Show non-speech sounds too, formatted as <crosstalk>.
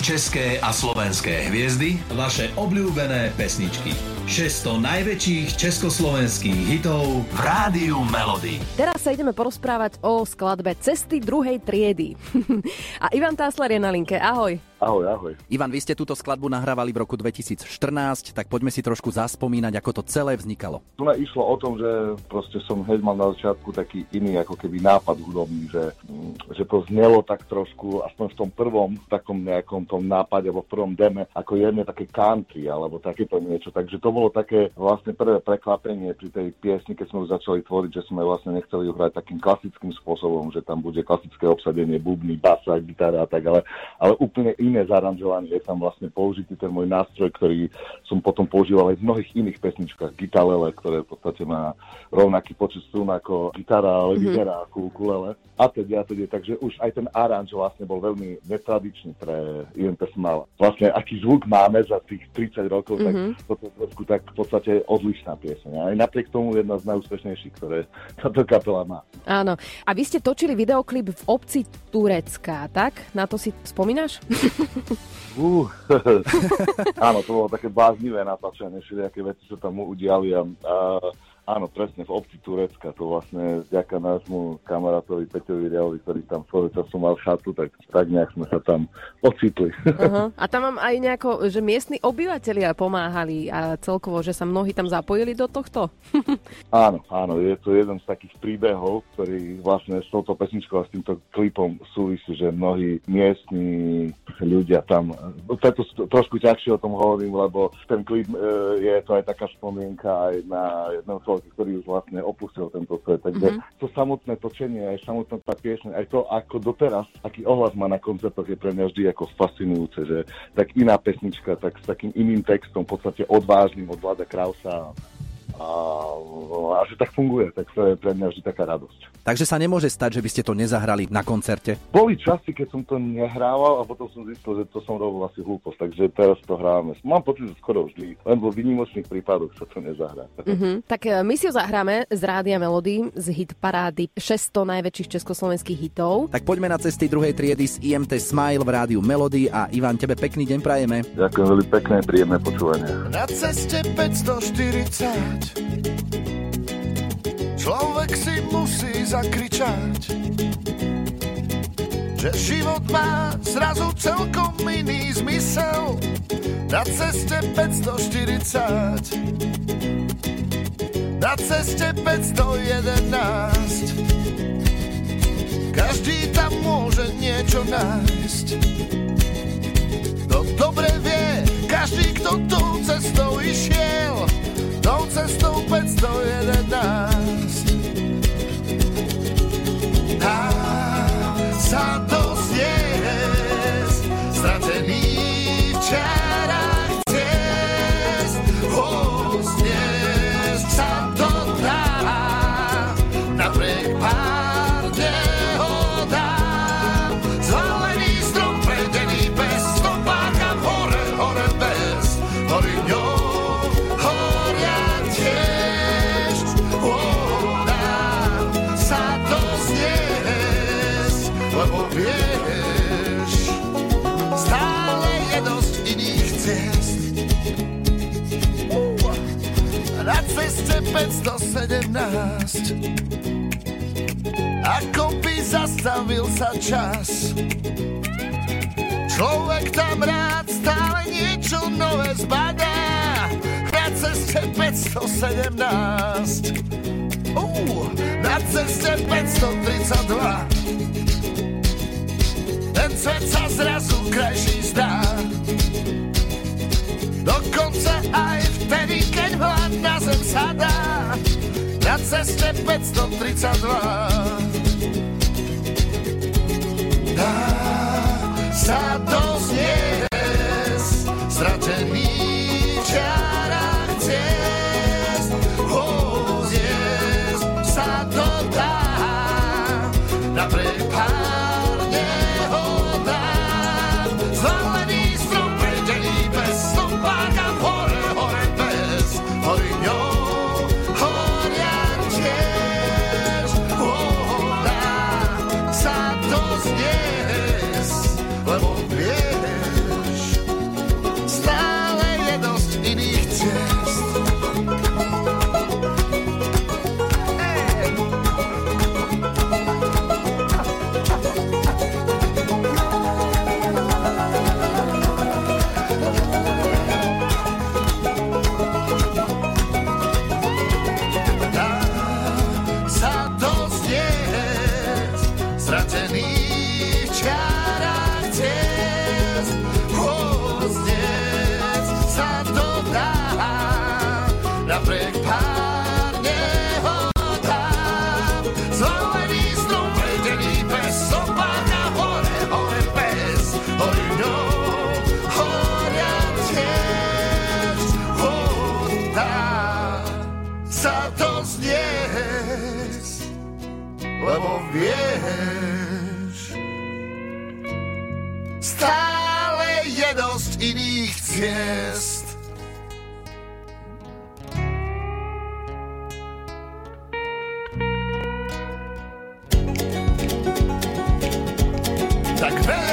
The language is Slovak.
české a slovenské hviezdy, vaše obľúbené pesničky. 600 najväčších československých hitov v Rádiu Melody. Teraz sa ideme porozprávať o skladbe Cesty druhej triedy. <laughs> a Ivan Tásler je na linke. Ahoj. Ahoj, ahoj. Ivan, vy ste túto skladbu nahrávali v roku 2014, tak poďme si trošku zaspomínať, ako to celé vznikalo. Tu išlo o tom, že proste som hneď mal na začiatku taký iný ako keby nápad hudobný, že, mm, že to znelo tak trošku, aspoň v tom prvom takom nejakom tom nápade, alebo v prvom deme, ako jedné také country, alebo takéto niečo. Takže to bolo také vlastne prvé prekvapenie pri tej piesni, keď sme už začali tvoriť, že sme vlastne nechceli ju hrať takým klasickým spôsobom, že tam bude klasické obsadenie, bubny, basa, gitara a tak, ale, ale úplne iné zaranžovanie, je tam vlastne použitý ten môj nástroj, ktorý som potom používal aj v mnohých iných pesničkách, gitalele, ktoré v podstate má rovnaký počet strún ako gitara, ale mm-hmm. gitara ako ukulele a teda a teda. Takže už aj ten aranž vlastne bol veľmi netradičný pre IMP Smala. Vlastne aký zvuk máme za tých 30 rokov, mm-hmm. tak toto je trošku tak v podstate odlišná pieseň. Aj napriek tomu jedna z najúspešnejších, ktoré táto kapela má. Áno. A vy ste točili videoklip v obci Turecka, tak? Na to si spomínaš? <laughs> Uh, <laughs> áno, to bolo také bláznivé natáčanie, všelijaké veci sa tam udiali a, a Áno, presne, v obci Turecka, to vlastne vďaka nášmu kamarátovi Peťovi Rialovi, ktorý tam svojho času mal chatu, tak, tak nejak sme sa tam ocitli. Uh-huh. A tam vám aj nejako, že miestni obyvateľia pomáhali a celkovo, že sa mnohí tam zapojili do tohto? <laughs> áno, áno, je to jeden z takých príbehov, ktorý vlastne s touto pesničkou a s týmto klipom súvisí, že mnohí miestni ľudia tam, preto trošku ťažšie o tom hovorím, lebo ten klip e, je to aj taká spomienka aj na jedného človek, ktorý už vlastne opustil tento svet. Takže mm-hmm. to samotné točenie, aj samotná tá piesň, aj to, ako doteraz, aký ohlas má na koncertoch, je pre mňa vždy ako fascinujúce, že tak iná pesnička, tak s takým iným textom, v podstate odvážnym od Vlada Krausa a, a že tak funguje, tak to je pre mňa vždy taká radosť. Takže sa nemôže stať, že by ste to nezahrali na koncerte? Boli časy, keď som to nehrával a potom som zistil, že to som robil asi hlúposť, takže teraz to hráme. Mám pocit, že skoro vždy, len vo výnimočných prípadoch sa to nezahrá. Mm-hmm. Tak e, my si ho zahráme z Rádia Melody, z hit parády 600 najväčších československých hitov. Tak poďme na cesty druhej triedy z IMT Smile v Rádiu Melody a Ivan, tebe pekný deň prajeme. Ďakujem veľmi pekné, príjemné počúvanie. Na ceste 540 Človek si musí zakričať, že život má zrazu celkom iný zmysel na ceste 540. Na ceste 511 Každý tam môže niečo 517 Ako by zastavil sa čas? Človek tam rád stále niečo nové zbadá. Na ceste 517 uh, Na ceste 532 Ten svet sa zrazu krajší zdá. Dokonca aj vtedy, keď hlad na zem na ceste 532. Dá sa to zniesť, stratený vieš. Stále je dosť iných ciest. Tak veľa